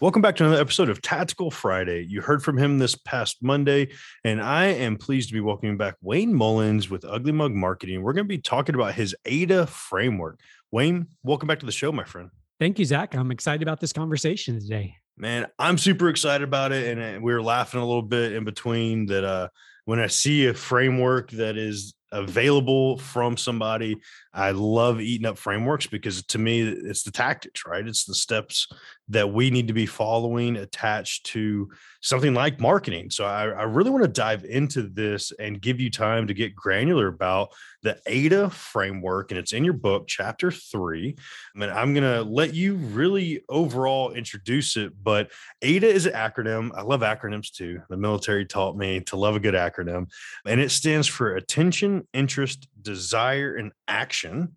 Welcome back to another episode of Tactical Friday. You heard from him this past Monday, and I am pleased to be welcoming back Wayne Mullins with Ugly Mug Marketing. We're going to be talking about his AIDA framework. Wayne, welcome back to the show, my friend. Thank you, Zach. I'm excited about this conversation today. Man, I'm super excited about it. And we were laughing a little bit in between that uh, when I see a framework that is available from somebody. I love eating up frameworks because to me, it's the tactics, right? It's the steps that we need to be following attached to something like marketing. So I, I really want to dive into this and give you time to get granular about the AIDA framework. And it's in your book, chapter three. I mean, I'm going to let you really overall introduce it, but AIDA is an acronym. I love acronyms too. The military taught me to love a good acronym, and it stands for attention, interest, desire, and action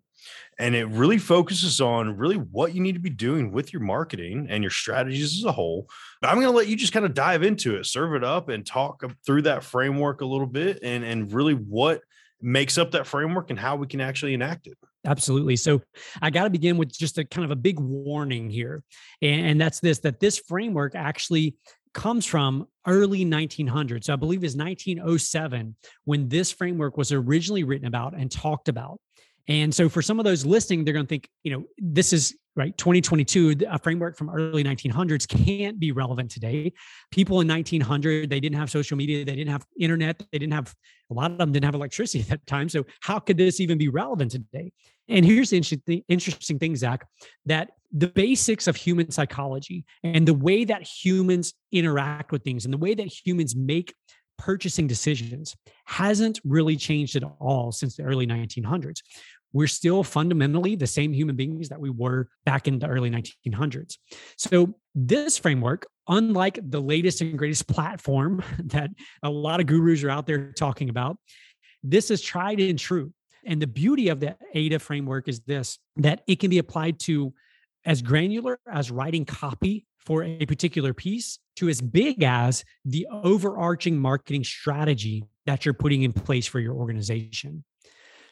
and it really focuses on really what you need to be doing with your marketing and your strategies as a whole. But I'm going to let you just kind of dive into it, serve it up, and talk through that framework a little bit, and and really what makes up that framework and how we can actually enact it. Absolutely. So I got to begin with just a kind of a big warning here, and that's this: that this framework actually comes from early 1900s. So I believe it's 1907 when this framework was originally written about and talked about. And so for some of those listening, they're going to think, you know, this is right 2022 a framework from early 1900s can't be relevant today people in 1900 they didn't have social media they didn't have internet they didn't have a lot of them didn't have electricity at that time so how could this even be relevant today and here's the interesting, thing zach that the basics of human psychology and the way that humans interact with things and the way that humans make purchasing decisions hasn't really changed at all since the early 1900s we're still fundamentally the same human beings that we were back in the early 1900s. So, this framework, unlike the latest and greatest platform that a lot of gurus are out there talking about, this is tried and true. And the beauty of the AIDA framework is this that it can be applied to as granular as writing copy for a particular piece to as big as the overarching marketing strategy that you're putting in place for your organization.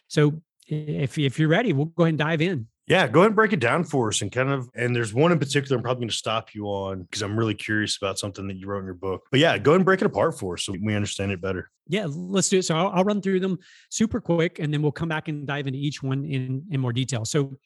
So if if you're ready, we'll go ahead and dive in. Yeah, go ahead and break it down for us and kind of and there's one in particular I'm probably going to stop you on because I'm really curious about something that you wrote in your book. But yeah, go ahead and break it apart for us so we understand it better. Yeah, let's do it. So I'll, I'll run through them super quick and then we'll come back and dive into each one in in more detail. So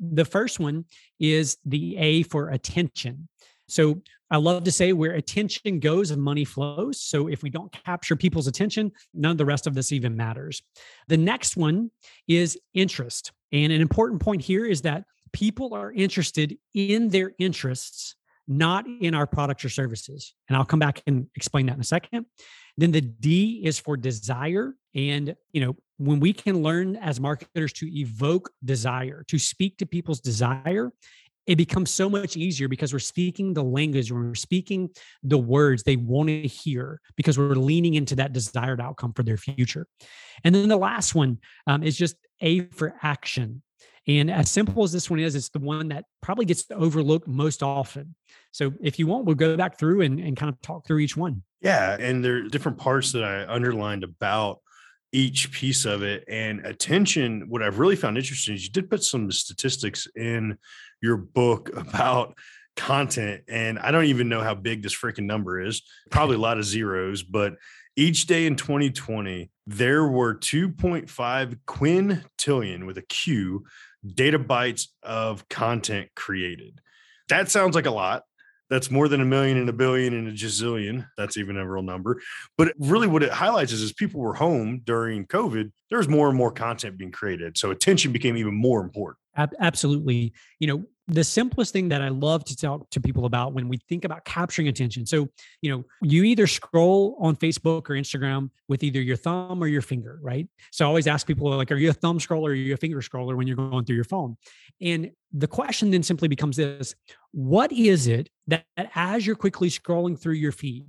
the first one is the A for attention. So I love to say where attention goes, money flows. So if we don't capture people's attention, none of the rest of this even matters. The next one is interest. And an important point here is that people are interested in their interests, not in our products or services. And I'll come back and explain that in a second. Then the D is for desire. And, you know, when we can learn as marketers to evoke desire, to speak to people's desire, it becomes so much easier because we're speaking the language, we're speaking the words they want to hear because we're leaning into that desired outcome for their future. And then the last one um, is just A for action. And as simple as this one is, it's the one that probably gets overlooked most often. So if you want, we'll go back through and, and kind of talk through each one. Yeah. And there are different parts that I underlined about each piece of it. And attention, what I've really found interesting is you did put some statistics in your book about content. And I don't even know how big this freaking number is, probably a lot of zeros, but each day in 2020, there were 2.5 quintillion with a Q data bytes of content created. That sounds like a lot. That's more than a million and a billion and a gazillion. That's even a real number. But really, what it highlights is as people were home during COVID, there's more and more content being created. So attention became even more important. Absolutely. You know, the simplest thing that I love to talk to people about when we think about capturing attention. So, you know, you either scroll on Facebook or Instagram with either your thumb or your finger, right? So I always ask people like, are you a thumb scroller or are you a finger scroller when you're going through your phone? And the question then simply becomes this what is it that, that as you're quickly scrolling through your feed,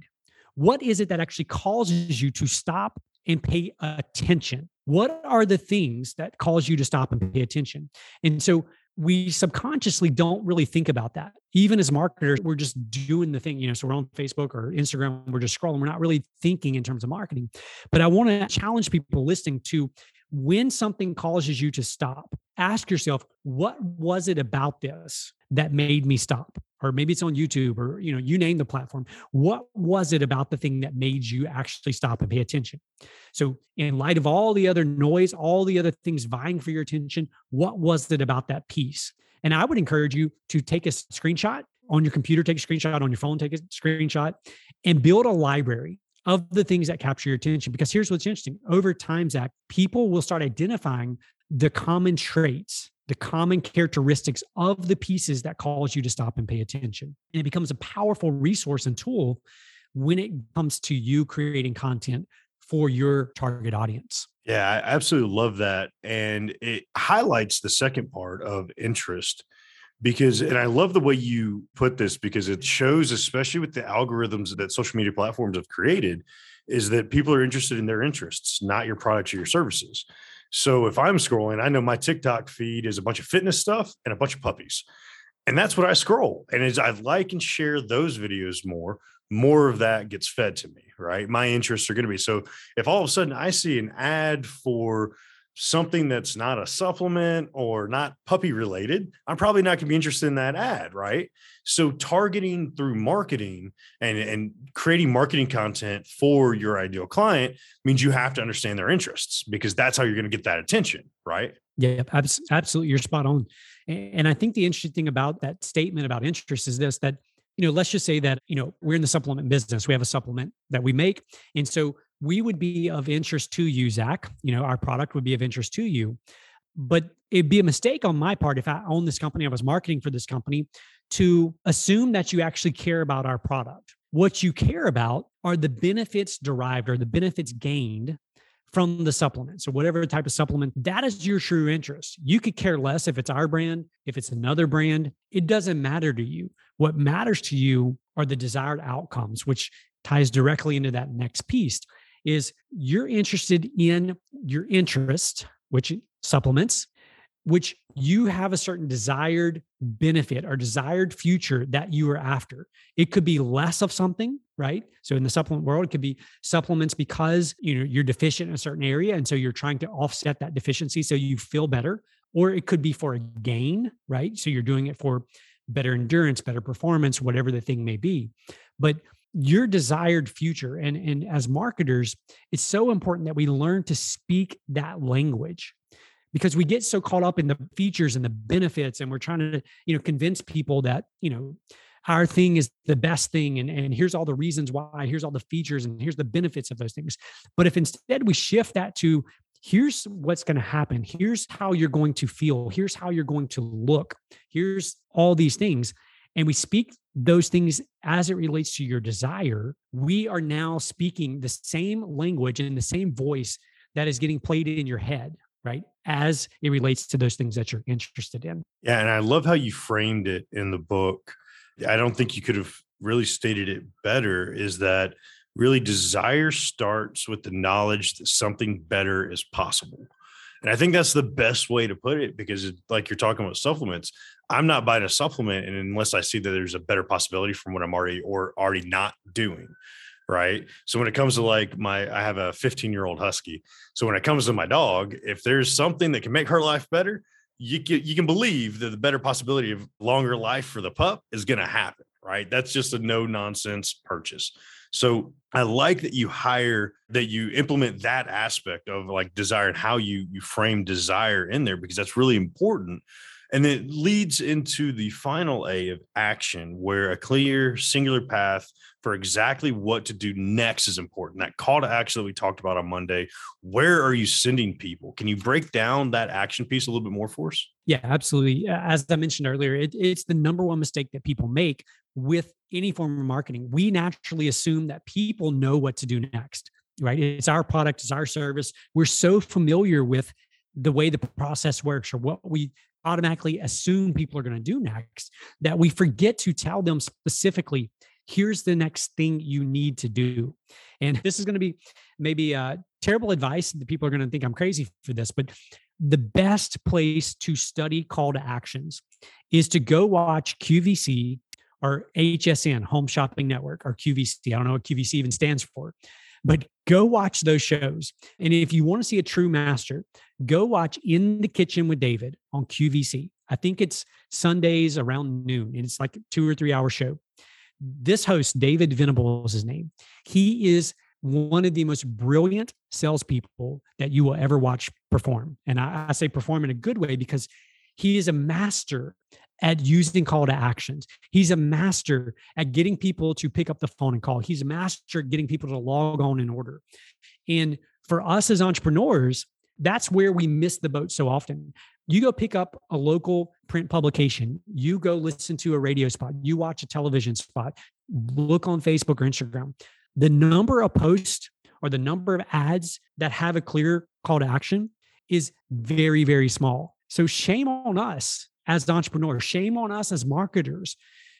what is it that actually causes you to stop and pay attention? What are the things that cause you to stop and pay attention? And so we subconsciously don't really think about that. Even as marketers, we're just doing the thing, you know. So we're on Facebook or Instagram, we're just scrolling. We're not really thinking in terms of marketing. But I want to challenge people listening to when something causes you to stop, ask yourself, what was it about this that made me stop? Or maybe it's on YouTube or you know, you name the platform. What was it about the thing that made you actually stop and pay attention? So, in light of all the other noise, all the other things vying for your attention, what was it about that piece? And I would encourage you to take a screenshot on your computer, take a screenshot on your phone, take a screenshot, and build a library of the things that capture your attention. Because here's what's interesting over time, Zach, people will start identifying the common traits, the common characteristics of the pieces that cause you to stop and pay attention. And it becomes a powerful resource and tool when it comes to you creating content for your target audience. Yeah, I absolutely love that. And it highlights the second part of interest because and i love the way you put this because it shows especially with the algorithms that social media platforms have created is that people are interested in their interests not your products or your services so if i'm scrolling i know my tiktok feed is a bunch of fitness stuff and a bunch of puppies. And that's what i scroll. And as i like and share those videos more more of that gets fed to me right? My interests are going to be so if all of a sudden i see an ad for something that's not a supplement or not puppy related, I'm probably not going to be interested in that ad, right? So targeting through marketing and, and creating marketing content for your ideal client means you have to understand their interests because that's how you're going to get that attention, right? Yeah, absolutely. You're spot on. And I think the interesting thing about that statement about interest is this that you know, let's just say that, you know, we're in the supplement business. We have a supplement that we make. And so we would be of interest to you, Zach. You know, our product would be of interest to you. But it'd be a mistake on my part if I own this company, I was marketing for this company, to assume that you actually care about our product. What you care about are the benefits derived or the benefits gained from the supplement. So, whatever type of supplement, that is your true interest. You could care less if it's our brand, if it's another brand, it doesn't matter to you. What matters to you are the desired outcomes, which ties directly into that next piece is you're interested in your interest, which supplements, which you have a certain desired benefit or desired future that you are after. It could be less of something, right? So in the supplement world, it could be supplements because you know you're deficient in a certain area, and so you're trying to offset that deficiency so you feel better. Or it could be for a gain, right? So you're doing it for better endurance, better performance, whatever the thing may be. But your desired future and and as marketers it's so important that we learn to speak that language because we get so caught up in the features and the benefits and we're trying to you know convince people that you know our thing is the best thing and, and here's all the reasons why here's all the features and here's the benefits of those things. But if instead we shift that to here's what's going to happen. Here's how you're going to feel. Here's how you're going to look. Here's all these things and we speak those things as it relates to your desire, we are now speaking the same language and the same voice that is getting played in your head, right? As it relates to those things that you're interested in. Yeah. And I love how you framed it in the book. I don't think you could have really stated it better is that really desire starts with the knowledge that something better is possible. And I think that's the best way to put it because, like you're talking about supplements, I'm not buying a supplement and unless I see that there's a better possibility from what I'm already or already not doing. Right. So when it comes to like my, I have a 15 year old husky. So when it comes to my dog, if there's something that can make her life better, you can, you can believe that the better possibility of longer life for the pup is going to happen. Right. That's just a no nonsense purchase. So I like that you hire that you implement that aspect of like desire and how you you frame desire in there because that's really important. And it leads into the final A of action, where a clear, singular path for exactly what to do next is important. That call to action that we talked about on Monday. Where are you sending people? Can you break down that action piece a little bit more for us? Yeah, absolutely. As I mentioned earlier, it, it's the number one mistake that people make with any form of marketing. We naturally assume that people know what to do next, right? It's our product, it's our service. We're so familiar with the way the process works or what we automatically assume people are going to do next that we forget to tell them specifically here's the next thing you need to do. And this is going to be maybe uh, terrible advice. The people are going to think I'm crazy for this, but the best place to study call to actions is to go watch QVC or HSN, Home Shopping Network, or QVC. I don't know what QVC even stands for, but go watch those shows. And if you want to see a true master, go watch In the Kitchen with David on QVC. I think it's Sundays around noon, and it's like a two or three hour show. This host, David Venable, is his name. He is one of the most brilliant salespeople that you will ever watch perform. And I, I, say perform in a good way because he is a master at using call to actions. He's a master at getting people to pick up the phone and call. He's a master at getting people to log on in order. And for us as entrepreneurs, that's where we miss the boat so often. You go pick up a local print publication, you go listen to a radio spot, you watch a television spot, look on Facebook or Instagram the number of posts or the number of ads that have a clear call to action is very, very small. So shame on us as entrepreneurs, shame on us as marketers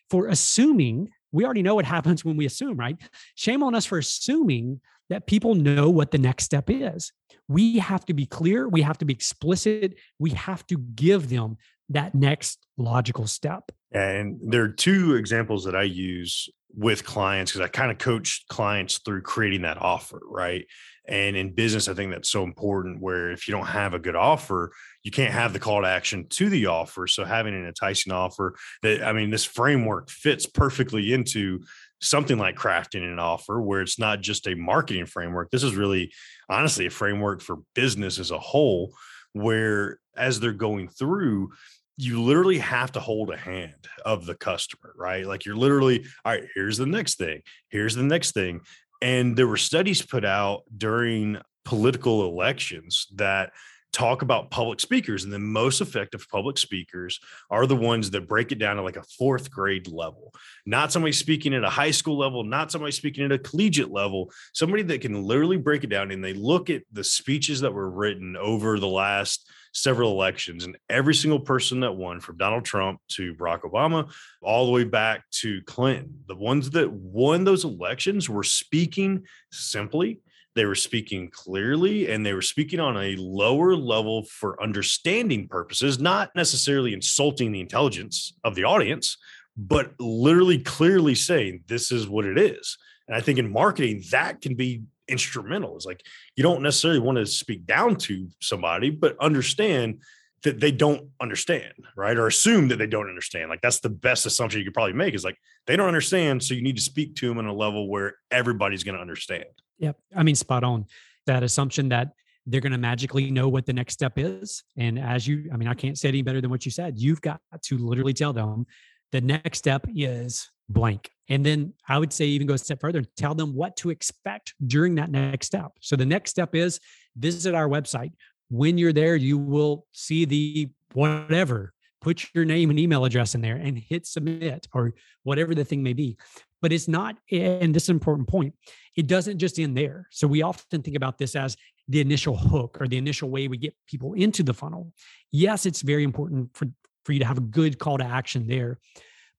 for assuming we already know what happens when we assume, right? Shame on us for assuming that people know what the next step is. We have to be clear, we have to be explicit, we have to give them that next logical step. And there are two examples that I use with clients because I kind of coach clients through creating that offer, right? And in business, I think that's so important where if you don't have a good offer, you can't have the call to action to the offer. So having an enticing offer that, I mean, this framework fits perfectly into something like crafting an offer where it's not just a marketing framework. This is really, honestly, a framework for business as a whole, where as they're going through, you literally have to hold a hand of the customer, right? Like you're literally, all right, here's the next thing, here's the next thing. And there were studies put out during political elections that talk about public speakers and the most effective public speakers are the ones that break it down to like a fourth grade level. Not somebody speaking at a high school level not somebody speaking at a collegiate level somebody that can literally break it down and they look at the speeches that were written over the last several elections and every single person that won from Donald Trump to Barack Obama all the way back to Clinton the ones that won those elections were speaking simply they were speaking clearly and they were speaking on a lower level for understanding purposes, not necessarily insulting the intelligence of the audience, but literally clearly saying this is what it is. And I think in marketing, that can be instrumental. It's like you don't necessarily want to speak down to somebody, but understand that they don't understand, right? Or assume that they don't understand. Like that's the best assumption you could probably make is like they don't understand. So you need to speak to them on a level where everybody's going to understand. Yep. I mean, spot on. That assumption that they're going to magically know what the next step is. And as you, I mean, I can't say any better than what you said. You've got to literally tell them the next step is blank. And then I would say, even go a step further and tell them what to expect during that next step. So the next step is visit our website. When you're there, you will see the whatever, put your name and email address in there and hit submit or whatever the thing may be. But it's not and this is an important point it doesn't just end there. So we often think about this as the initial hook or the initial way we get people into the funnel. Yes it's very important for for you to have a good call to action there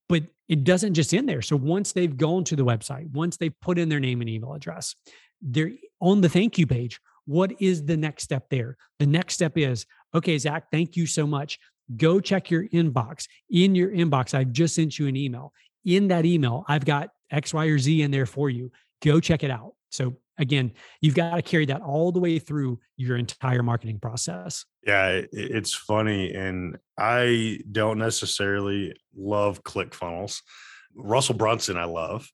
but it doesn't just end there. So once they've gone to the website once they've put in their name and email address they're on the thank you page what is the next step there the next step is okay zach thank you so much go check your inbox in your inbox i've just sent you an email in that email, I've got X, Y, or Z in there for you. Go check it out. So again, you've got to carry that all the way through your entire marketing process. Yeah, it's funny. And I don't necessarily love ClickFunnels. Russell Brunson, I love,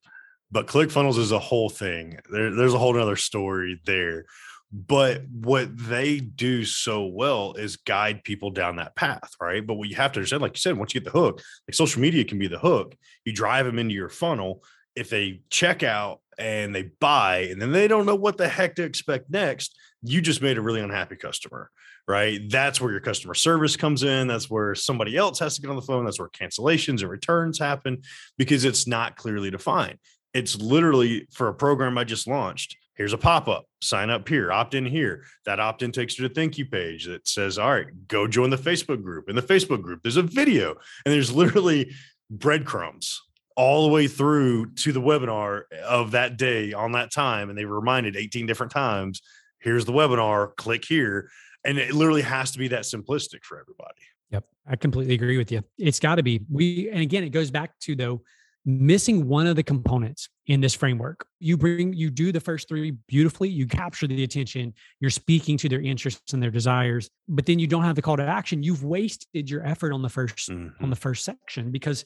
but ClickFunnels is a whole thing. There, there's a whole other story there. But what they do so well is guide people down that path, right? But what you have to understand, like you said, once you get the hook, like social media can be the hook. You drive them into your funnel. If they check out and they buy, and then they don't know what the heck to expect next, you just made a really unhappy customer, right? That's where your customer service comes in. That's where somebody else has to get on the phone. That's where cancellations and returns happen because it's not clearly defined. It's literally for a program I just launched here's a pop-up sign up here opt in here that opt-in takes you to thank you page that says all right go join the facebook group in the facebook group there's a video and there's literally breadcrumbs all the way through to the webinar of that day on that time. And they reminded 18 different times here's the webinar, click here. And it literally has to be that simplistic for everybody. Yep. I completely agree with you. It's got to be. We, and again, it goes back to though, missing one of the components in this framework. You bring, you do the first three beautifully, you capture the attention, you're speaking to their interests and their desires, but then you don't have the call to action. You've wasted your effort on the 1st mm-hmm. on the first section because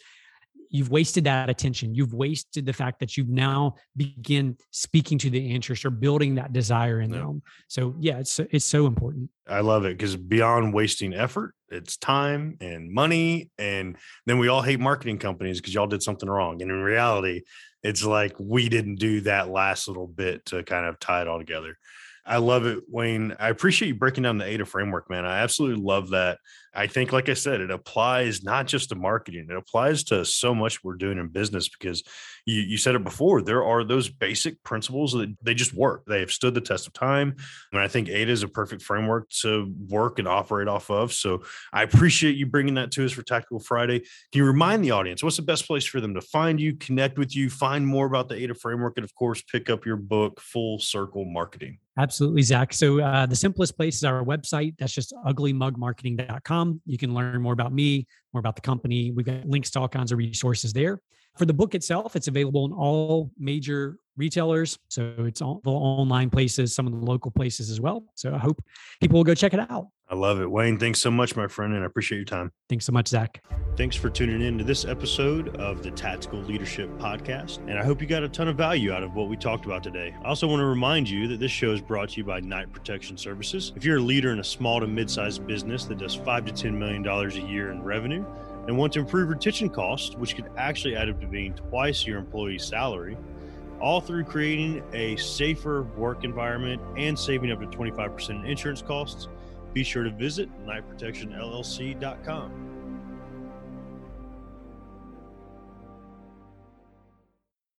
you've wasted that attention you've wasted the fact that you've now begin speaking to the interest or building that desire in them so yeah it's it's so important i love it because beyond wasting effort it's time and money and then we all hate marketing companies because y'all did something wrong and in reality it's like we didn't do that last little bit to kind of tie it all together I love it, Wayne. I appreciate you breaking down the AIDA framework, man. I absolutely love that. I think, like I said, it applies not just to marketing, it applies to so much we're doing in business because you, you said it before. There are those basic principles that they just work. They have stood the test of time. And I think AIDA is a perfect framework to work and operate off of. So I appreciate you bringing that to us for Tactical Friday. Can you remind the audience what's the best place for them to find you, connect with you, find more about the AIDA framework, and of course, pick up your book, Full Circle Marketing? Absolutely, Zach. So uh, the simplest place is our website. That's just uglymugmarketing.com. You can learn more about me, more about the company. We've got links to all kinds of resources there. For the book itself, it's available in all major retailers. So it's all the online places, some of the local places as well. So I hope people will go check it out. I love it. Wayne, thanks so much, my friend, and I appreciate your time. Thanks so much, Zach. Thanks for tuning in to this episode of the Tactical Leadership Podcast. And I hope you got a ton of value out of what we talked about today. I also want to remind you that this show is brought to you by Knight Protection Services. If you're a leader in a small to mid-sized business that does five to $10 million a year in revenue, and want to improve retention costs, which could actually add up to being twice your employee's salary, all through creating a safer work environment and saving up to 25% in insurance costs, be sure to visit knightprotectionllc.com.